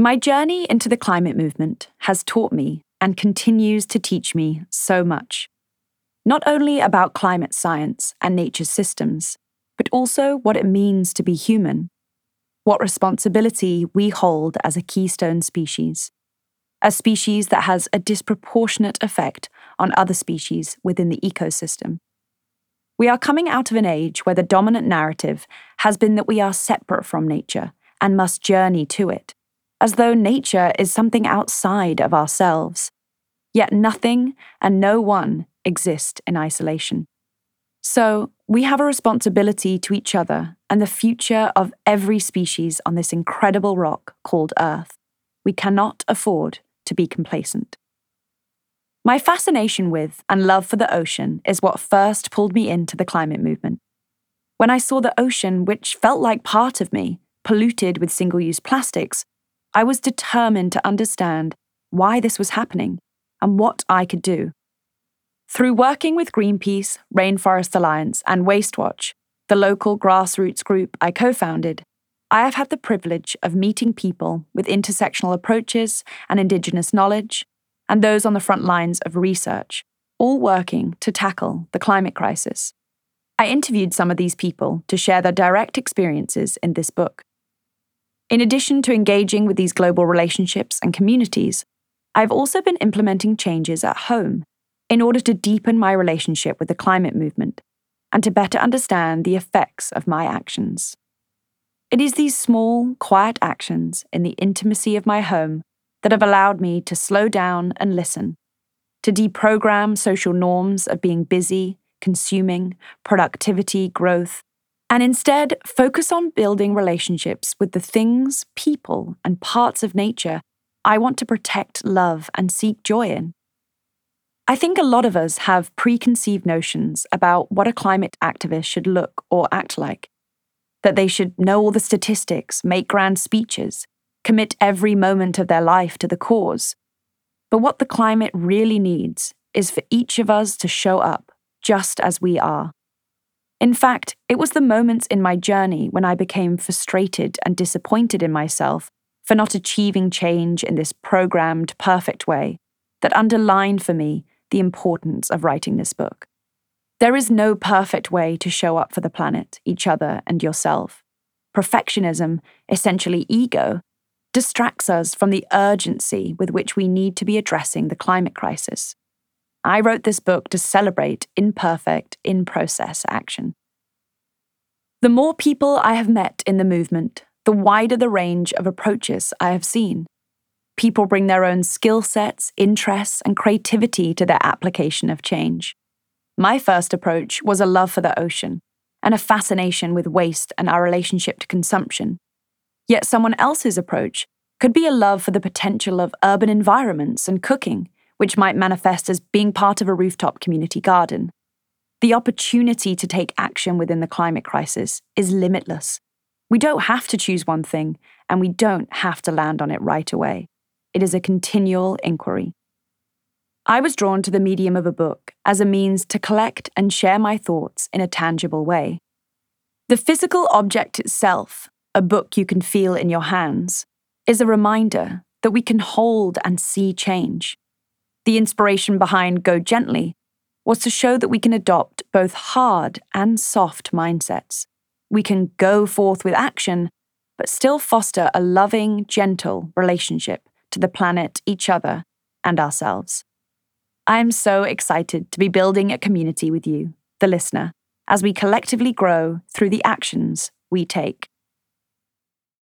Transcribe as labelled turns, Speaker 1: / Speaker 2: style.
Speaker 1: My journey into the climate movement has taught me and continues to teach me so much. Not only about climate science and nature's systems, but also what it means to be human, what responsibility we hold as a keystone species, a species that has a disproportionate effect on other species within the ecosystem. We are coming out of an age where the dominant narrative has been that we are separate from nature and must journey to it, as though nature is something outside of ourselves. Yet nothing and no one exist in isolation. So, we have a responsibility to each other and the future of every species on this incredible rock called Earth. We cannot afford to be complacent. My fascination with and love for the ocean is what first pulled me into the climate movement. When I saw the ocean, which felt like part of me, polluted with single use plastics, I was determined to understand why this was happening and what I could do. Through working with Greenpeace, Rainforest Alliance, and WasteWatch, the local grassroots group I co founded, I have had the privilege of meeting people with intersectional approaches and Indigenous knowledge, and those on the front lines of research, all working to tackle the climate crisis. I interviewed some of these people to share their direct experiences in this book. In addition to engaging with these global relationships and communities, I've also been implementing changes at home in order to deepen my relationship with the climate movement and to better understand the effects of my actions. It is these small, quiet actions in the intimacy of my home that have allowed me to slow down and listen, to deprogram social norms of being busy, consuming, productivity, growth, and instead focus on building relationships with the things, people, and parts of nature I want to protect, love, and seek joy in. I think a lot of us have preconceived notions about what a climate activist should look or act like. That they should know all the statistics, make grand speeches, commit every moment of their life to the cause. But what the climate really needs is for each of us to show up just as we are. In fact, it was the moments in my journey when I became frustrated and disappointed in myself for not achieving change in this programmed, perfect way that underlined for me the importance of writing this book. There is no perfect way to show up for the planet, each other, and yourself. Perfectionism, essentially ego, distracts us from the urgency with which we need to be addressing the climate crisis. I wrote this book to celebrate imperfect, in process action. The more people I have met in the movement, the wider the range of approaches I have seen. People bring their own skill sets, interests, and creativity to their application of change. My first approach was a love for the ocean and a fascination with waste and our relationship to consumption. Yet someone else's approach could be a love for the potential of urban environments and cooking, which might manifest as being part of a rooftop community garden. The opportunity to take action within the climate crisis is limitless. We don't have to choose one thing, and we don't have to land on it right away. It is a continual inquiry. I was drawn to the medium of a book as a means to collect and share my thoughts in a tangible way. The physical object itself, a book you can feel in your hands, is a reminder that we can hold and see change. The inspiration behind Go Gently was to show that we can adopt both hard and soft mindsets. We can go forth with action, but still foster a loving, gentle relationship to the planet, each other, and ourselves. I am so excited to be building a community with you, the listener, as we collectively grow through the actions we take.